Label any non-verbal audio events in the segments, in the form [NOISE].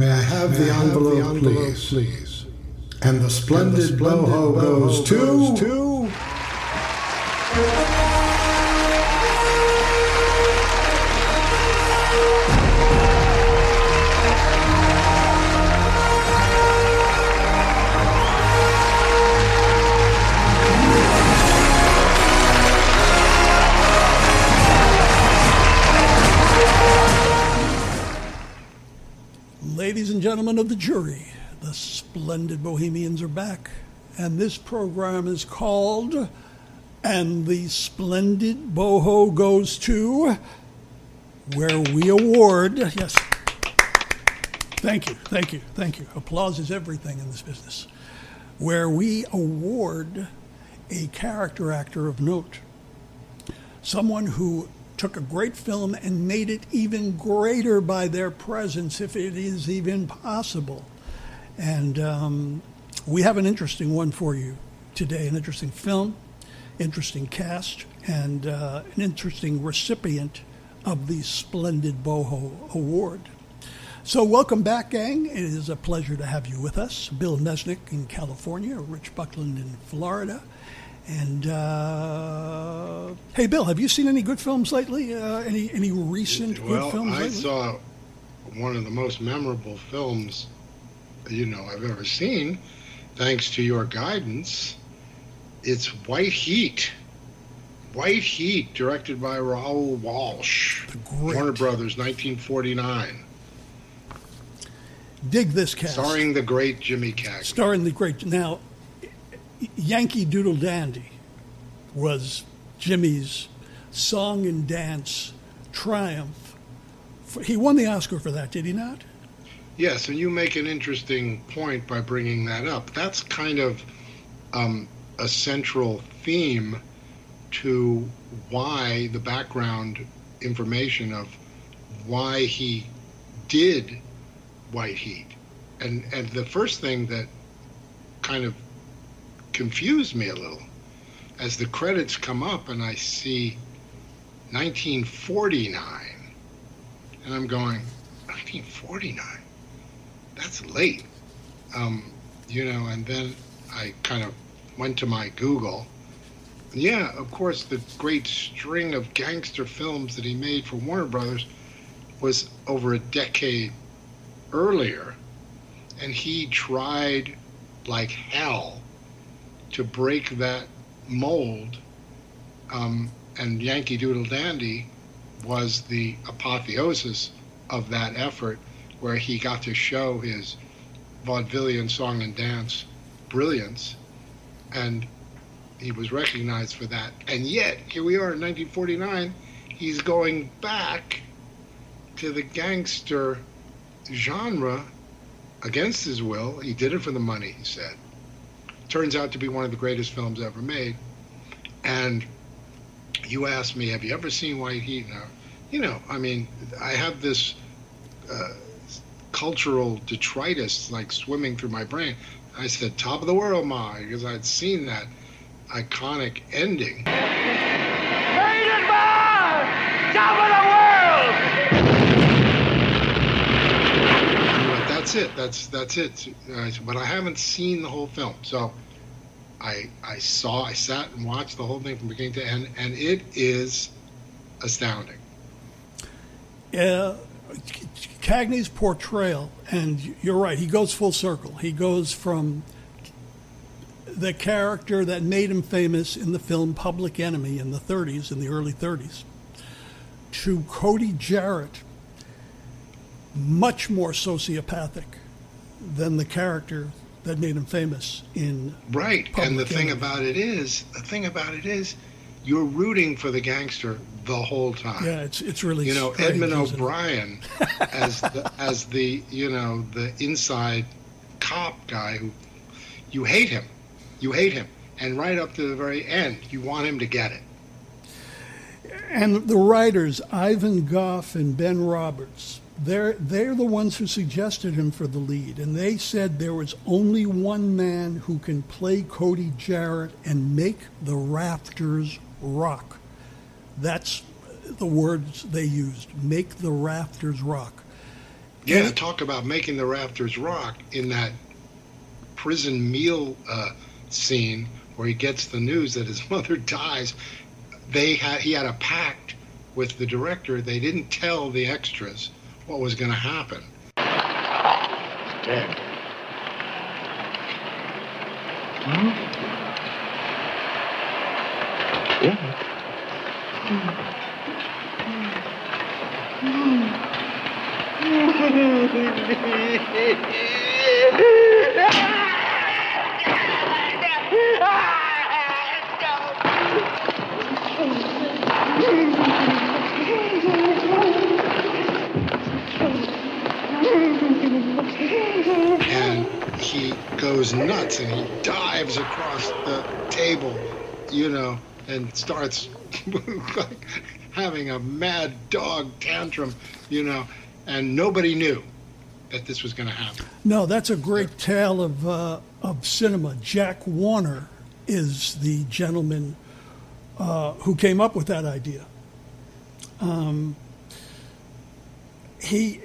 May I have the envelope, please? please? And the splendid boho goes to... to... Ladies and gentlemen of the jury, the splendid Bohemians are back, and this program is called And the Splendid Boho Goes to, where we award. Yes. Thank you, thank you, thank you. Applause is everything in this business. Where we award a character actor of note, someone who took a great film and made it even greater by their presence, if it is even possible. And um, we have an interesting one for you today an interesting film, interesting cast, and uh, an interesting recipient of the splendid Boho Award. So, welcome back, gang. It is a pleasure to have you with us. Bill Nesnick in California, Rich Buckland in Florida. And uh, hey, Bill, have you seen any good films lately? Uh, any any recent well, good films? Well, I lately? saw one of the most memorable films, you know, I've ever seen, thanks to your guidance. It's White Heat. White Heat, directed by Raoul Walsh, The great- Warner Brothers, 1949, Dig this cast. starring the great Jimmy Cagney. starring the great now Yankee Doodle Dandy was Jimmy's song and dance triumph. He won the Oscar for that, did he not? Yes, and you make an interesting point by bringing that up. That's kind of um, a central theme to why the background information of why he did White Heat. And and the first thing that kind of confused me a little as the credits come up and I see 1949 and I'm going 1949 that's late. Um, you know, and then I kind of went to my Google. Yeah, of course, the great string of gangster films that he made for Warner Brothers was over a decade earlier. And he tried like hell to break that mold. Um, and Yankee Doodle Dandy was the apotheosis of that effort where he got to show his vaudevillian song and dance brilliance, and he was recognized for that. And yet, here we are in 1949, he's going back to the gangster genre against his will. He did it for the money, he said. Turns out to be one of the greatest films ever made. And you asked me, have you ever seen White Heat? Now, you know, I mean, I have this. Uh, cultural detritus like swimming through my brain. I said, Top of the world, Ma, because I'd seen that iconic ending. Rated by Top of the World! And I went, that's it. That's that's it. And but I haven't seen the whole film. So I I saw, I sat and watched the whole thing from beginning to end, and it is astounding. Yeah. Cagney's portrayal, and you're right, he goes full circle. He goes from the character that made him famous in the film Public Enemy in the 30s, in the early 30s, to Cody Jarrett, much more sociopathic than the character that made him famous in Right. and the thing about it is, the thing about it is, you're rooting for the gangster the whole time. yeah, it's it's really you know strange, Edmund? O'Brien [LAUGHS] as the, as the you know the inside cop guy who you hate him, you hate him, and right up to the very end you want him to get it. And the writers, Ivan Goff and Ben Roberts, they're, they're the ones who suggested him for the lead. And they said there was only one man who can play Cody Jarrett and make the rafters rock. That's the words they used make the rafters rock. Yeah, And- talk about making the rafters rock in that prison meal uh, scene where he gets the news that his [LAUGHS] mother dies. They had he had a pact with the director. They didn't tell the extras what was going to happen. Dead. Hmm? Yeah. [LAUGHS] [LAUGHS] [LAUGHS] he goes nuts and he dives across the table, you know, and starts [LAUGHS] having a mad dog tantrum, you know, and nobody knew that this was going to happen. No, that's a great tale of uh, of cinema. Jack Warner is the gentleman uh, who came up with that idea. Um, he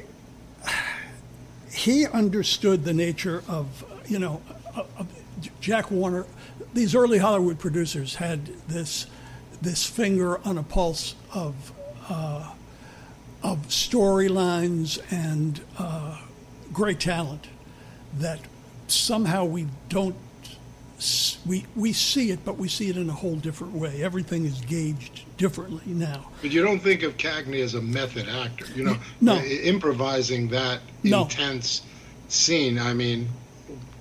he understood the nature of you know of- Jack Warner. These early Hollywood producers had this this finger on a pulse of uh, of storylines and uh, great talent that somehow we don't we we see it, but we see it in a whole different way. Everything is gauged differently now. But you don't think of Cagney as a method actor, you know, No. improvising that No. intense scene. I mean,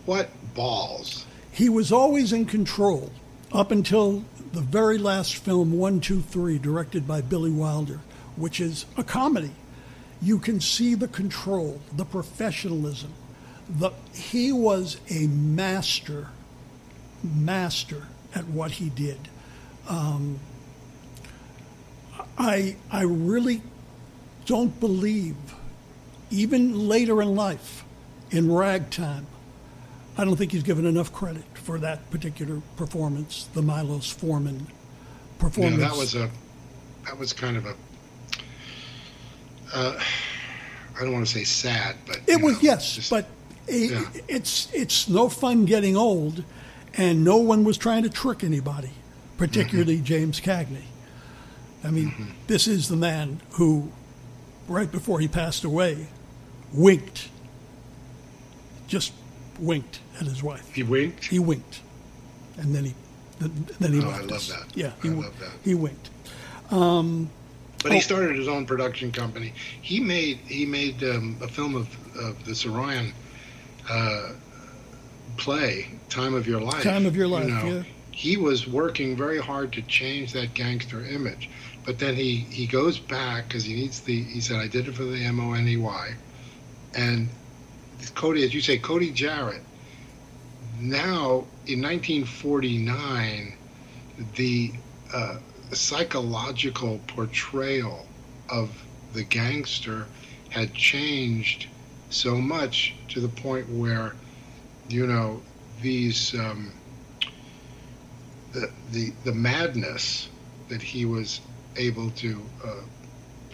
what balls? He was always in control up until the very last film, One, Two, Three, directed by Billy Wilder, which is a comedy. You can see the control, the professionalism. The, he was a master, master at what he did. Um, I, I really don't believe, even later in life, in ragtime, I don't think he's given enough credit for that particular performance, the Milos Forman performance. know, that was a, that was kind of a, uh, I don't want to say sad, but It was know, yes, just- but it, yeah. it's it's no fun getting old, and no one was trying to trick anybody, particularly Mm-hmm. James Cagney. I mean, this is the man who, right before he passed away, winked, just winked at his wife. he winked. He winked, and then he then, he Oh, I love us. that. Yeah, I he, love that. he winked. But Oh. he started his own production company. He made he made um, a film of, of the Saroyan uh, play, Time of Your Life. Time of Your life you know. yeah. He was working very hard to change that gangster image, but then he he goes back because he needs the. He said, "I did it for the m-o-n-e-y and Cody, as you say, Cody Jarrett. Now in 1949, the uh, psychological portrayal of the gangster had changed so much to the point where, you know, these um, the the the madness that he was able to uh,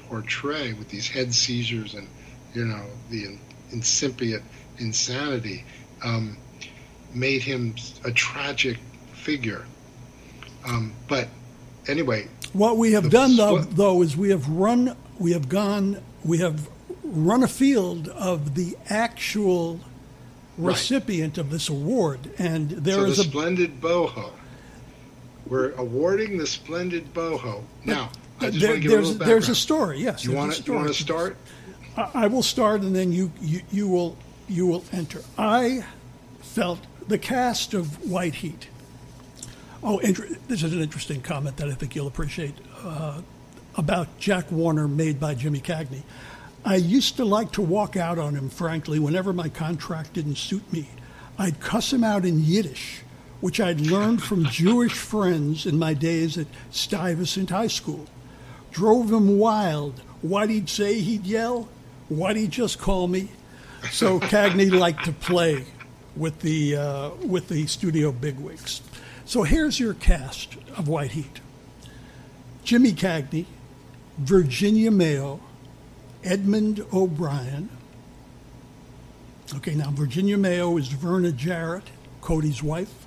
portray with these head seizures and you know the in, incipient insanity um, made him a tragic figure. Um, but anyway, What we have The done, though, split- though, is we have run, we have gone, we have run afield of the actual Right. recipient of this award, and there so is the a splendid boho. We're awarding the splendid boho. Now, I just there- give a there's there's a story. Yes, You want to you story want to this. start? I I will start, and then you, you you will you will enter. I felt the cast of White Heat. Oh, inter- this is an interesting comment that I think you'll appreciate uh, about Jack Warner, made by Jimmy Cagney. I used to like to walk out on him, frankly, whenever my contract didn't suit me. I'd cuss him out in Yiddish, which I'd learned from [LAUGHS] Jewish friends in my days at Stuyvesant High School. Drove him wild. What he'd say, he'd yell. What he'd just call me. So [LAUGHS] Cagney liked to play with the uh, with the studio bigwigs. So here's your cast of White Heat: Jimmy Cagney, Virginia Mayo, Edmund O'Brien, Okay, now Virginia Mayo is Verna Jarrett, Cody's wife.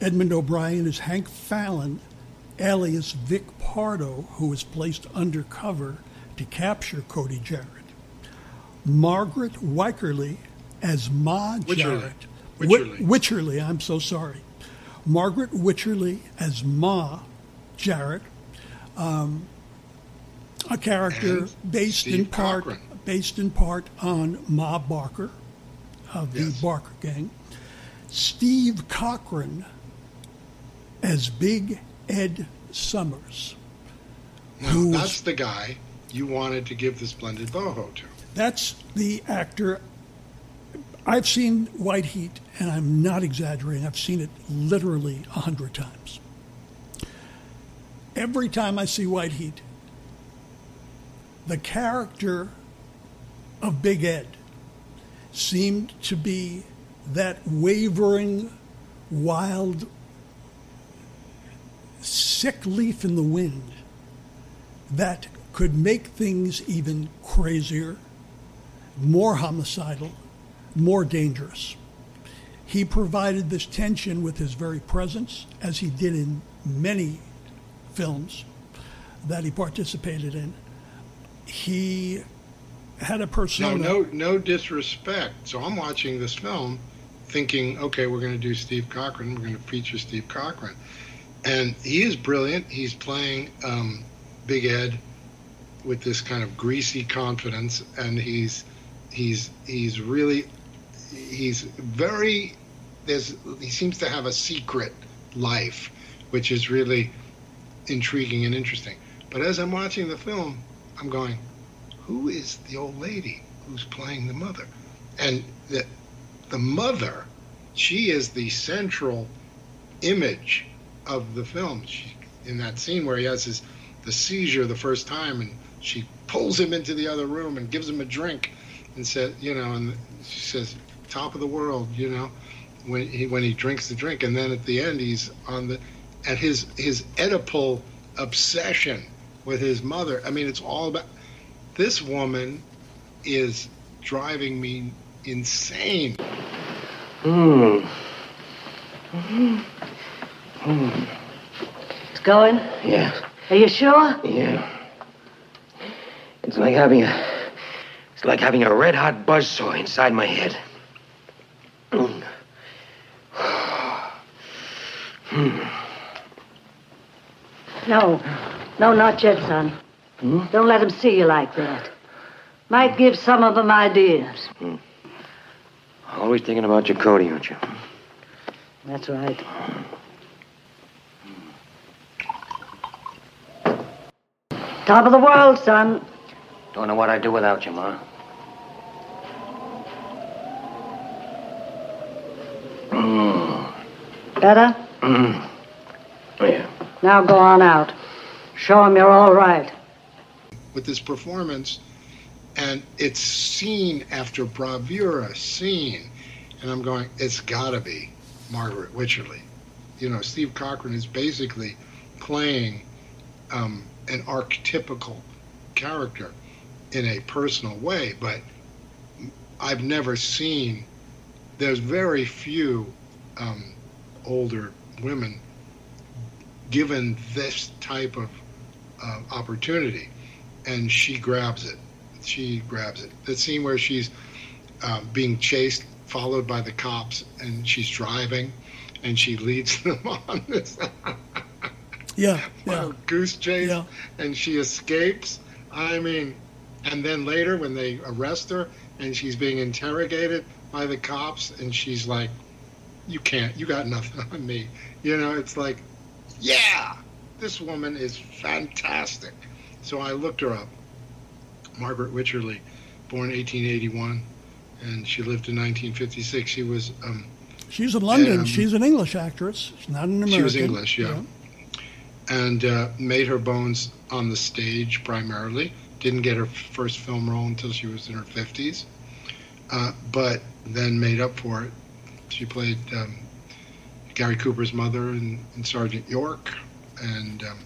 Edmund O'Brien is Hank Fallon, alias Vic Pardo, who was placed undercover to capture Cody Jarrett. Margaret Wycherly as Ma. Jarrett. Wycherley. Wy- Wycherley, I'm so sorry. Margaret Wycherley as Ma Jarrett, um, a character And based in part Cochran. based in part on Ma Barker of the Yes. Barker Gang. Steve Cochran as Big Ed Summers. Now, that's the guy you wanted to give the splendid boho to. That's the actor. I've seen White Heat, and I'm not exaggerating. I've seen it literally a hundred times. Every time I see White Heat, the character of Big Ed seemed to be that wavering, wild, sick leaf in the wind that could make things even crazier, more homicidal, more dangerous. He provided this tension with his very presence, as he did in many films that he participated in. He had a Now, persona. no, no disrespect. So I'm watching this film, thinking, okay, we're going to do Steve Cochran. We're going to feature Steve Cochran, and he is brilliant. He's playing um, Big Ed with this kind of greasy confidence, and he's he's he's really he's very there's he seems to have a secret life, which is really intriguing and interesting. But as I'm watching the film, I'm going, who is the old lady who's playing the mother? And the the mother, she is the central image of the film. She, in that scene where he has his the seizure the first time, and she pulls him into the other room and gives him a drink, and said, you know, and she says, "Top of the world," you know, when he when he drinks the drink, and then at the end he's on the, at his his Oedipal obsession with his mother. I mean, it's all about this woman is driving me insane. Hmm. Hmm. It's going? Yeah. Are you sure? Yeah. It's like having a. It's like having a red hot buzzsaw inside my head. Mm. No. No, not yet, son. Don't let them see you like that. Might give some of them ideas. Always thinking about your Cody, aren't you? That's right. Top of the world, son. Don't know what I'd do without you, Ma. Better? Mm. [CLEARS THROAT] Yeah. Now go on out. Show him you're all right. with this performance, and it's scene after bravura scene, and I'm going, it's got to be Margaret Wycherley. You know, Steve Cochran is basically playing um, an archetypical character in a personal way, but I've never seen. There's very few um, older women given this type of uh, opportunity and she grabs it. She grabs it. The scene where she's uh, being chased, followed by the cops, and she's driving, and she leads [LAUGHS] them on this [LAUGHS] Yeah, yeah. [LAUGHS] goose chase, Yeah. and she escapes. I mean, and then later when they arrest her, and she's being interrogated by the cops, and she's like, "You can't. You got nothing on me." You know, it's like, yeah, this woman is fantastic. So I looked her up. Margaret Wycherley, born 1881, and she lived in 1956. She was um, She's in London. Um, She's an English actress. She's not an American. She was English, yeah. and uh, made her bones on the stage primarily. Didn't get her first film role until she was in her 50s, uh, but then made up for it. She played um, Gary Cooper's mother in, in Sergeant York and um,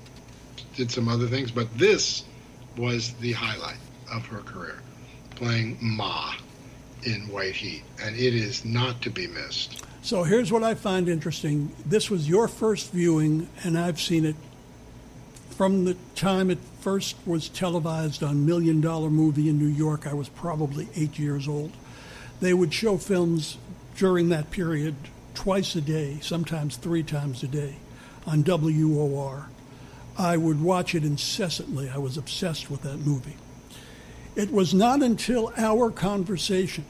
did some other things, but this was the highlight of her career, playing Ma in White Heat, and it is not to be missed. So here's what I find interesting. This was your first viewing, and I've seen it from the time it first was televised on Million Dollar Movie in New York. I was probably eight years old. They would show films during that period twice a day, sometimes three times a day, on WOR. I would watch it incessantly. I was obsessed with that movie. It was not until our conversation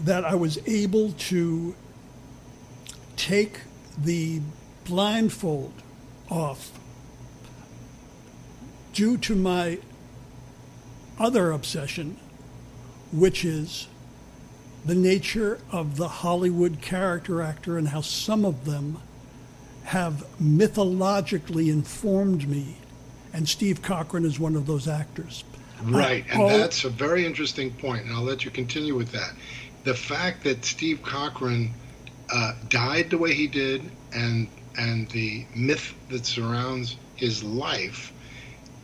that I was able to take the blindfold off due to my other obsession, which is the nature of the Hollywood character actor and how some of them have mythologically informed me. And Steve Cochran is one of those actors. Right, I- and oh, that's a very interesting point, and I'll let you continue with that. The fact that Steve Cochran uh, died the way he did, and and the myth that surrounds his life,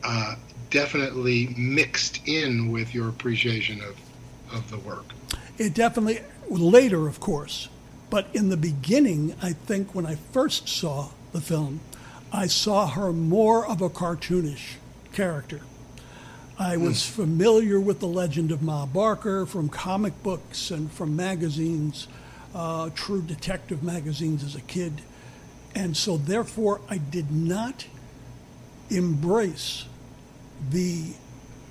uh, definitely mixed in with your appreciation of of the work. It definitely later, of course, but in the beginning, I think when I first saw the film, I saw her more of a cartoonish character. I was familiar with the legend of Ma Barker from comic books and from magazines, uh, true detective magazines as a kid. And so, therefore, I did not embrace the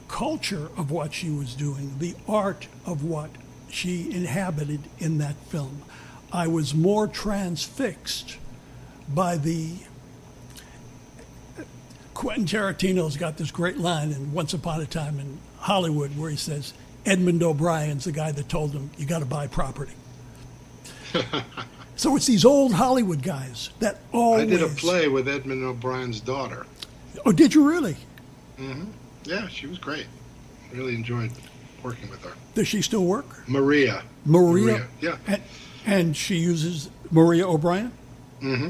culture of what she was doing, the art of what she inhabited in that film. I was more transfixed by the. Quentin Tarantino's got this great line in Once Upon a Time in Hollywood where he says, Edmund O'Brien's the guy that told him, you got to buy property. [LAUGHS] so it's these old Hollywood guys that always. I did a play with Edmund O'Brien's daughter. Oh, did you really? Mm-hmm. Yeah, she was great. Really enjoyed working with her. Does she still work? Maria. Maria. Yeah. And, and she uses Maria O'Brien. Mm-hmm.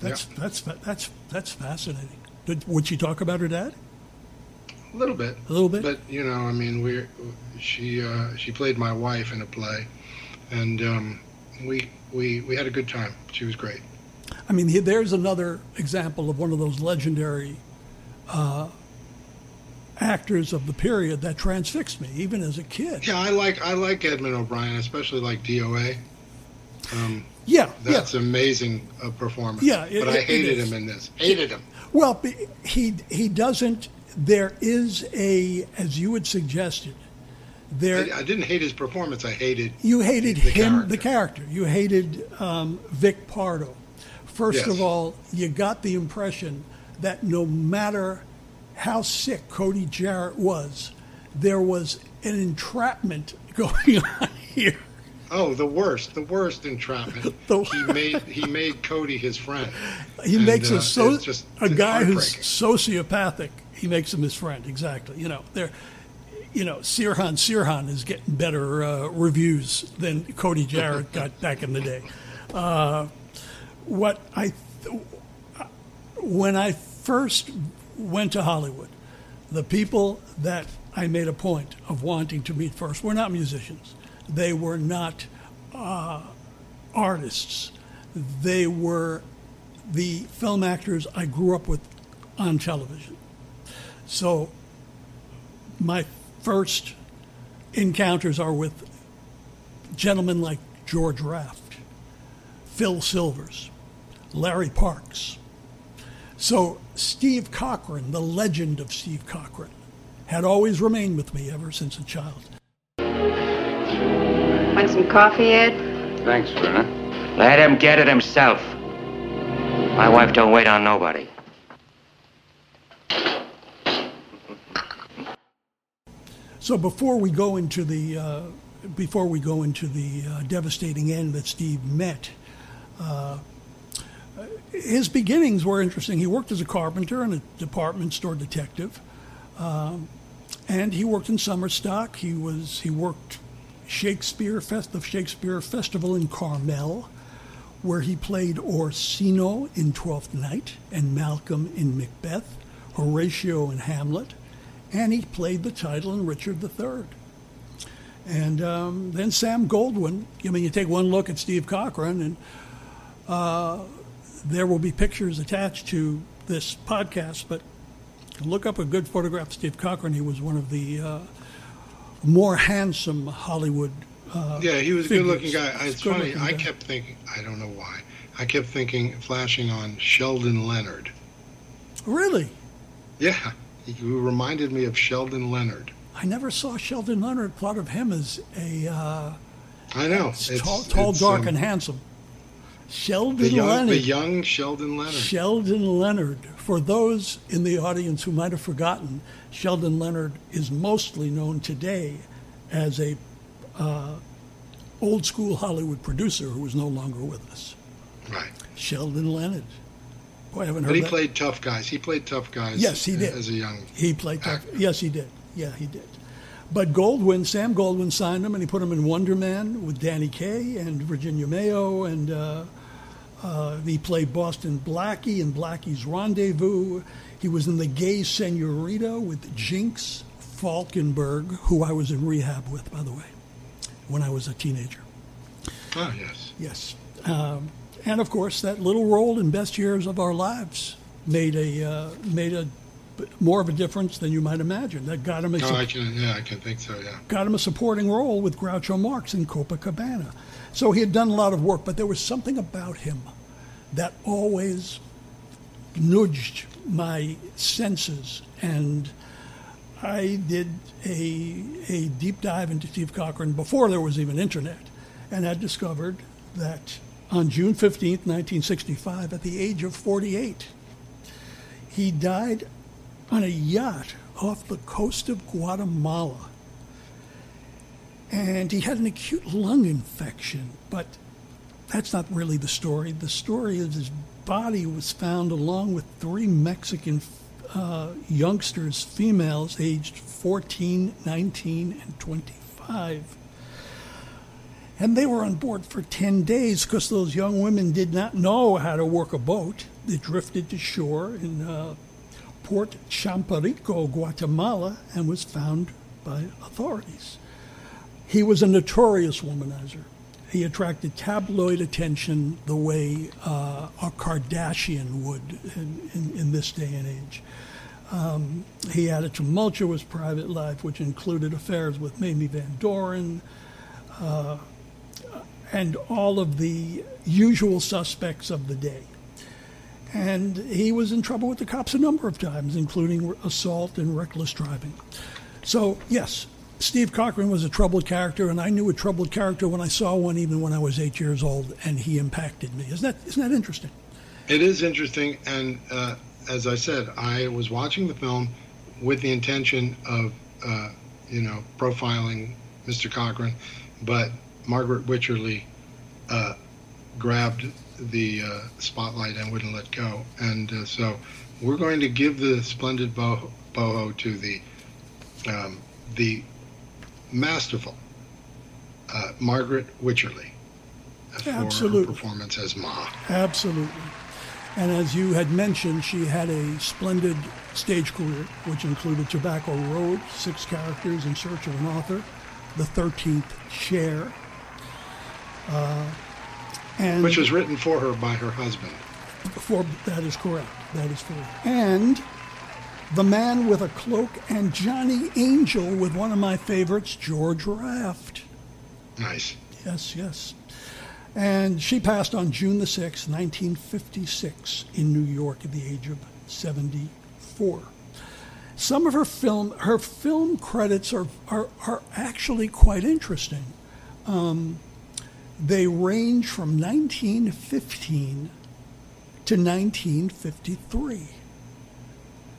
That's that's that's that's fascinating. Did, would she talk about her dad? A little bit. A little bit. But you know, I mean, we she uh, she played my wife in a play, and um, we we we had a good time. She was great. I mean, there's another example of one of those legendary uh, actors of the period that transfixed me, even as a kid. Yeah, I like I like Edmund O'Brien, especially like DOA. Um, Yeah, that's yeah. amazing uh, performance. Yeah, it- but I it- hated him in this. Hated him. Well, he he doesn't. There is a, as you had suggested, there I, I didn't hate his performance. I hated. You hated the him, the character. character. You hated um, Vic Pardo. First Yes. of all, you got the impression that no matter how sick Cody Jarrett was, there was an entrapment [LAUGHS] going on here. Oh, the worst, the worst entrapment. [LAUGHS] The- he made he made Cody his friend. He And, makes uh, a so just a guy who's sociopathic. He makes him his friend. Exactly. You know, there. You know, Sirhan Sirhan is getting better uh, reviews than Cody Jarrett [LAUGHS] got back in the day. Uh, what I, th- when I first went to Hollywood, the people that I made a point of wanting to meet first were not musicians. They were not uh, artists. They were the film actors I grew up with on television. So my first encounters are with gentlemen like George Raft, Phil Silvers, Larry Parks. So Steve Cochran, the legend of Steve Cochran, had always remained with me ever since a child. Want some coffee, Ed? Thanks, Verna. Let him get it himself. My wife don't wait on nobody. So before we go into the uh, before we go into the uh, devastating end that Steve met, uh, his beginnings were interesting. He worked as a carpenter and a department store detective, um, and he worked in summer stock. He was he worked Shakespeare Fest the Shakespeare Festival in Carmel, where he played Orsino in Twelfth Night and Malcolm in Macbeth, Horatio in Hamlet, and he played the title in Richard III. And um, then Sam Goldwyn. I mean, you take one look at Steve Cochran, and uh, there will be pictures attached to this podcast. But look up a good photograph of Steve Cochran. He was one of the uh, more handsome Hollywood. Uh, Yeah, he was a good-looking guy. It's funny. Good-looking I guy. kept thinking. I don't know why. I kept thinking, flashing on Sheldon Leonard. Really? Yeah, he reminded me of Sheldon Leonard. I never saw Sheldon Leonard. Thought of him as a uh, I know. tall, tall it's, dark, um, and handsome. Sheldon the young, Leonard. the young Sheldon Leonard. Sheldon Leonard. For those in the audience who might have forgotten, Sheldon Leonard is mostly known today as a uh, old school Hollywood producer who is no longer with us. right. Sheldon Leonard. Boy, I haven't heard. But he that. played tough guys. He played tough guys. Yes, he did. As a young. He played tough. actor. Yes, he did. Yeah, he did. But Goldwyn, Sam Goldwyn signed him, and he put him in Wonder Man with Danny Kaye and Virginia Mayo, and uh, uh, he played Boston Blackie in Blackie's Rendezvous. He was in The Gay Senorita with Jinx Falkenburg, who I was in rehab with, by the way, when I was a teenager. Oh yes. Yes. Um, and of course, that little role in Best Years of Our Lives made a uh, made a more of a difference than you might imagine. That got him a Oh, I can. Yeah, I can think so. Yeah. got him a supporting role with Groucho Marx in Copacabana. So he had done a lot of work, but there was something about him that always nudged my senses. And I did a, a deep dive into Steve Cochran before there was even internet, and had discovered that on June 15th, 1965, at the age of 48, he died on a yacht off the coast of Guatemala. And he had an acute lung infection, but that's not really the story. The story is his body was found along with three Mexican uh, youngsters, females aged 14, 19, and 25. And they were on board for 10 days because those young women did not know how to work a boat. They drifted to shore in uh, Port Champerico, Guatemala, and was found by authorities. He was a notorious womanizer. He attracted tabloid attention the way uh, a Kardashian would in, in, in this day and age. Um, he had a tumultuous private life, which included affairs with Mamie Van Doren uh, and all of the usual suspects of the day. And he was in trouble with the cops a number of times, including assault and reckless driving. So, yes, Steve Cochran was a troubled character, and I knew a troubled character when I saw one, even when I was eight years old, and he impacted me. Isn't that, isn't that interesting? It is interesting, and uh, as I said, I was watching the film with the intention of, uh, you know, profiling Mr. Cochran, but Margaret Wycherley uh, grabbed the uh, spotlight and wouldn't let go, and uh, so we're going to give the splendid boho, boho to the um, the masterful uh, Margaret Wycherley uh, for Absolutely. her performance as Ma. Absolutely. And as you had mentioned, she had a splendid stage career, which included Tobacco Road, Six Characters in Search of an Author, The Thirteenth Chair, uh, and which was written for her by her husband. For that is correct. That is correct. And the man with a cloak and Johnny Angel with one of my favorites, George Raft. Nice. Yes, yes. And she passed on June the 6th, 1956, in New York at the age of 74. Some of her film, her film credits are, are, are actually quite interesting. Um, they range from 1915 to 1953.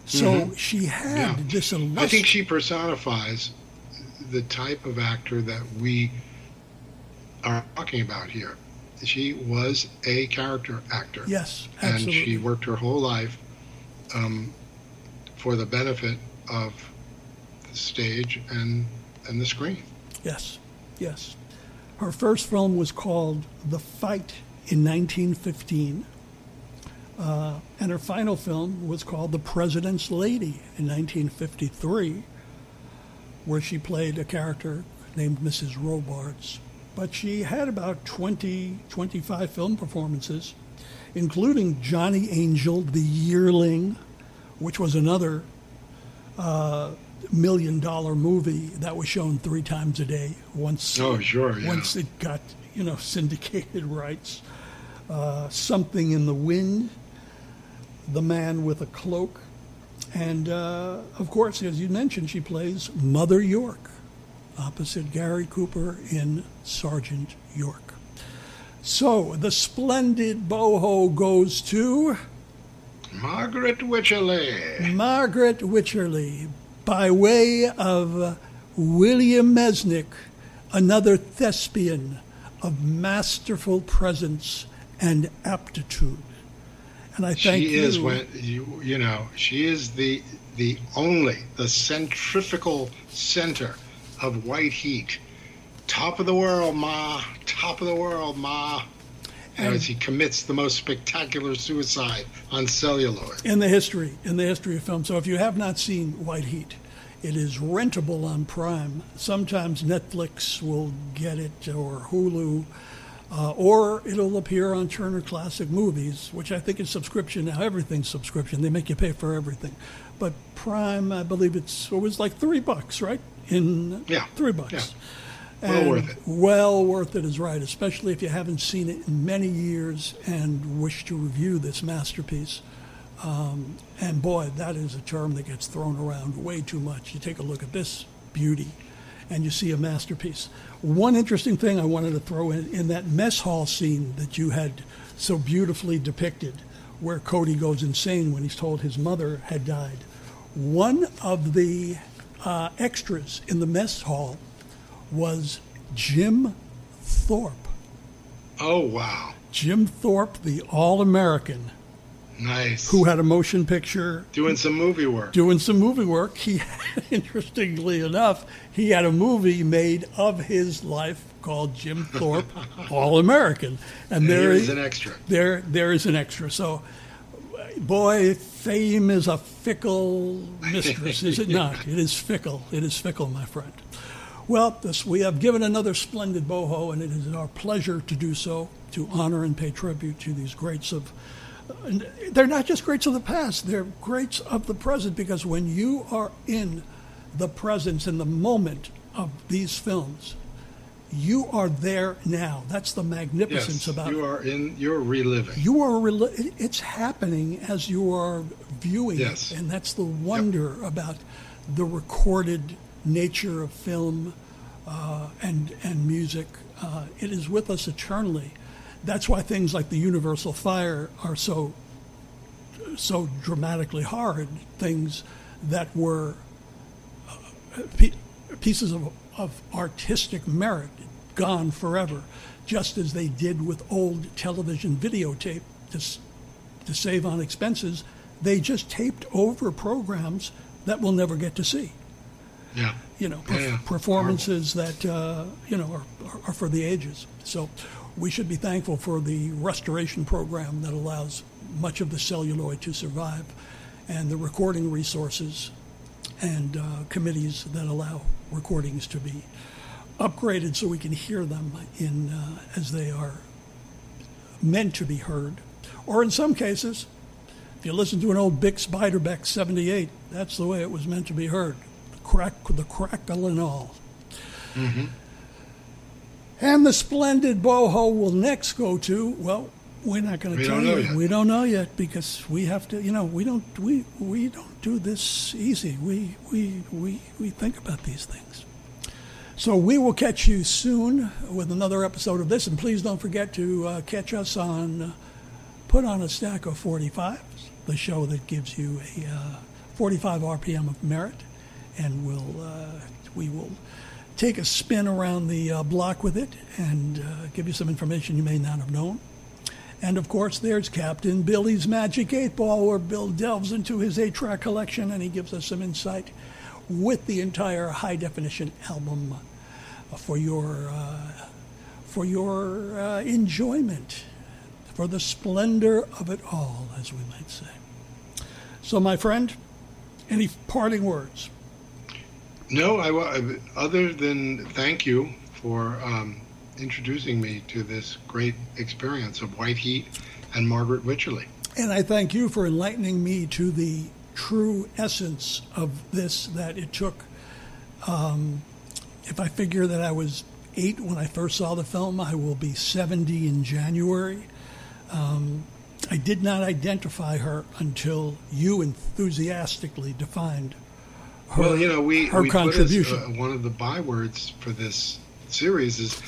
So she had Yeah. this I think she personifies the type of actor that we are talking about here. She was a character actor. yes, absolutely. and she worked her whole life um, for the benefit of the stage and and the screen. Yes, yes. Her first film was called The Fight in 1915, uh, and her final film was called The President's Lady in 1953, where she played a character named Mrs. Robards. But she had about 20, 25 film performances, including Johnny Angel, The Yearling, which was another uh, million dollar movie that was shown three times a day. Once, Oh, sure, yeah. once it got you know syndicated rights. Uh, Something in the Wind, The Man with a Cloak, and uh, of course, as you mentioned, she plays Mother York opposite Gary Cooper in Sergeant York. So the splendid boho goes to Margaret Wycherley. Margaret Wycherley by way of William Mesnick, another thespian of masterful presence and aptitude. And I thank she is you. when you you know she is the the only the centrifugal center of white heat. Top of the world, ma. Top of the world, ma. And as he commits the most spectacular suicide on celluloid. in the history in the history of film. So if you have not seen White Heat, it is rentable on Prime. Sometimes Netflix will get it or Hulu, uh, or it'll appear on Turner Classic Movies, which I think is subscription now. Everything's subscription; they make you pay for everything. But Prime, I believe it's it was like three bucks, right? In Yeah, three bucks. yeah. Well worth it. Well worth it is right, especially if you haven't seen it in many years and wish to review this masterpiece. Um, and boy, that is a term that gets thrown around way too much. You take a look at this beauty and you see a masterpiece. One interesting thing I wanted to throw in in that mess hall scene that you had so beautifully depicted, where Cody goes insane when he's told his mother had died. One of the uh, extras in the mess hall was Jim Thorpe. Oh wow. Jim Thorpe, the All American, Nice. who had a motion picture doing some movie work. doing some movie work. He, [LAUGHS] interestingly enough, he had a movie made of his life called Jim Thorpe, [LAUGHS] All American, and there Here is is an extra. there there is an extra. So, boy, fame is a fickle [LAUGHS] mistress, is it not? It is fickle. It is fickle, my friend. Well, this, we have given another splendid boho, and it is our pleasure to do so to honor and pay tribute to these greats of. They're not just greats of the past; they're greats of the present. Because when you are in the presence in the moment of these films, you are there now. That's the magnificence Yes, about you are in. You're reliving. you are rel- it's happening as you are viewing Yes. it and that's the wonder about the recorded nature of film uh, and and music uh, it is with us eternally that's why things like the universal fire are so so dramatically hard things that were uh, pieces of, of artistic merit gone forever, just as they did with old television videotape to, to save on expenses. They just taped over programs that we'll never get to see. Yeah. You know, Yeah, perf- yeah. performances that uh, you know are, are, are for the ages. So we should be thankful for the restoration program that allows much of the celluloid to survive, and the recording resources and uh, committees that allow recordings to be upgraded so we can hear them in uh, as they are meant to be heard, or in some cases, if you listen to an old Bix Beiderbecke 78, that's the way it was meant to be heard. Crack, the crackle and all. And the splendid boho will next go to, well, we're not going to tell you. yet. We don't know yet because we have to, you know, we don't we we don't do this easy. We we we we think about these things. So we will catch you soon with another episode of this, and please don't forget to uh, catch us on uh, Put on a Stack of 45s, the show that gives you a uh, 45 RPM of merit, and we'll uh, we will take a spin around the uh, block with it and uh, give you some information you may not have known. And of course, there's Captain Billy's Magic 8 Ball, where Bill delves into his 8 track collection and he gives us some insight with the entire high definition album for your, uh, for your uh, enjoyment, for the splendor of it all, as we might say. So, my friend, any parting words? No, I other than thank you for um, introducing me to this great experience of White Heat and Margaret Wycherley. And I thank you for enlightening me to the true essence of this that it took. Um, if I figure that I was eight when I first saw the film, I will be 70 in January. Um, I did not identify her until you enthusiastically defined her, well, you know, we, her we put as, uh, one of the bywords for this series is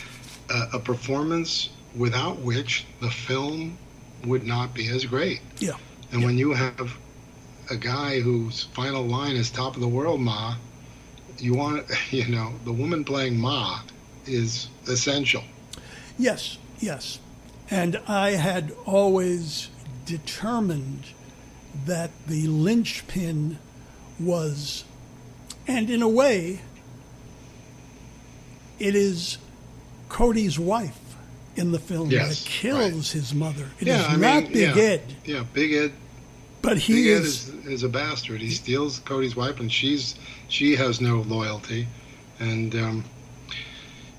uh, a performance without which the film would not be as great. yeah. And when you have a guy whose final line is "Top of the world, Ma," you want [LAUGHS] you know the woman playing Ma is essential. Yes, yes. And I had always determined that the linchpin was, and in a way, it is Cody's wife in the film Yes, that kills his mother. It is yeah, I not mean, Big yeah, Ed, Yeah, Big Ed. but he Big Ed is. is, is a bastard. He steals Cody's wife, and she's she has no loyalty, and um,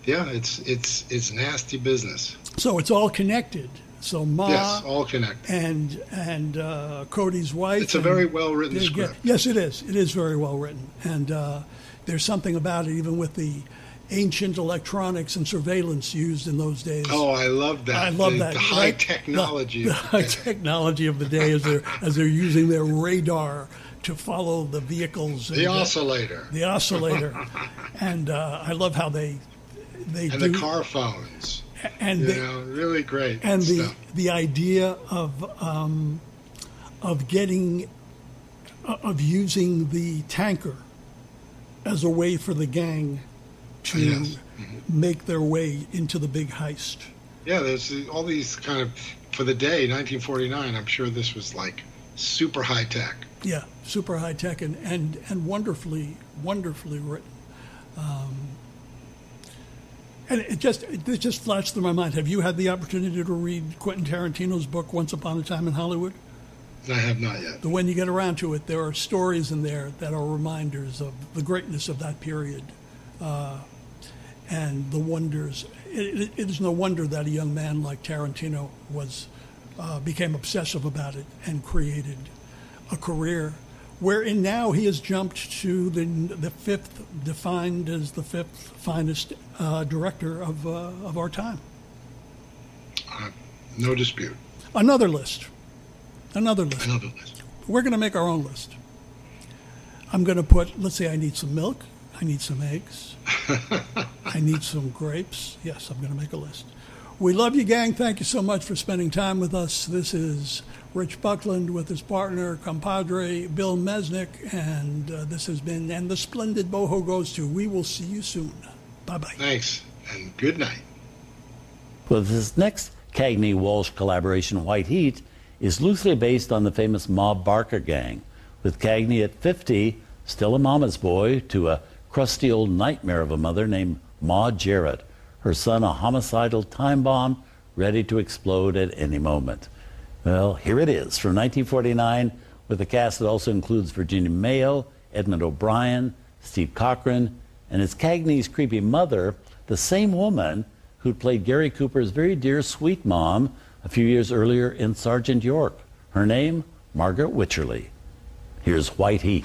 yeah, it's it's it's nasty business. So it's all connected. So Ma yes, all connected. and and uh, Cody's wife. It's a and- very well written script. Yes, it is. It is very well written, and uh, there's something about it, even with the ancient electronics and surveillance used in those days. Oh, I love that. I love the, that. The high right? technology. The, the high technology of the day as they're [LAUGHS] as they're using their radar to follow the vehicles. the and, uh, oscillator the oscillator, [LAUGHS] and uh, I love how they they and do the car phones. And You they, know, really great and the stuff. the idea of um, of getting of using the tanker as a way for the gang to Yes. make their way into the big heist. Yeah, there's all these kind of for the day, 1949. I'm sure this was like super high tech. Yeah, super high tech and, and, and wonderfully wonderfully written. Um, and it just it just flashed through my mind. Have you had the opportunity to read Quentin Tarantino's book Once Upon a Time in Hollywood? I have not yet. The when you get around to it, there are stories in there that are reminders of the greatness of that period uh, and the wonders. It, it, it is no wonder that a young man like Tarantino was uh, became obsessive about it and created a career wherein now he has jumped to the the fifth, defined as the fifth finest uh, director of uh, of our time. Uh, no dispute. Another list, another list. Another list. We're going to make our own list. I'm going to put, let's say I need some milk, I need some eggs, [LAUGHS] I need some grapes. Yes, I'm going to make a list. We love you, gang. Thank you so much for spending time with us. This is Rich Buckland with his partner, compadre Bill Mesnick, and uh, this has been And the Splendid Boho Goes To. We will see you soon. Bye bye. Thanks and good night. With this next Cagney Walsh collaboration, White Heat, is loosely based on the famous Ma Barker gang, with Cagney at 50, still a mama's boy, to a crusty old nightmare of a mother named Ma Jarrett, her son a homicidal time bomb ready to explode at any moment. Well, here it is from 1949, with a cast that also includes Virginia Mayo, Edmund O'Brien, Steve Cochran, and as Cagney's creepy mother, the same woman who'd played Gary Cooper's very dear sweet mom a few years earlier in Sergeant York. Her name, Margaret Wycherley. Here's White Heat.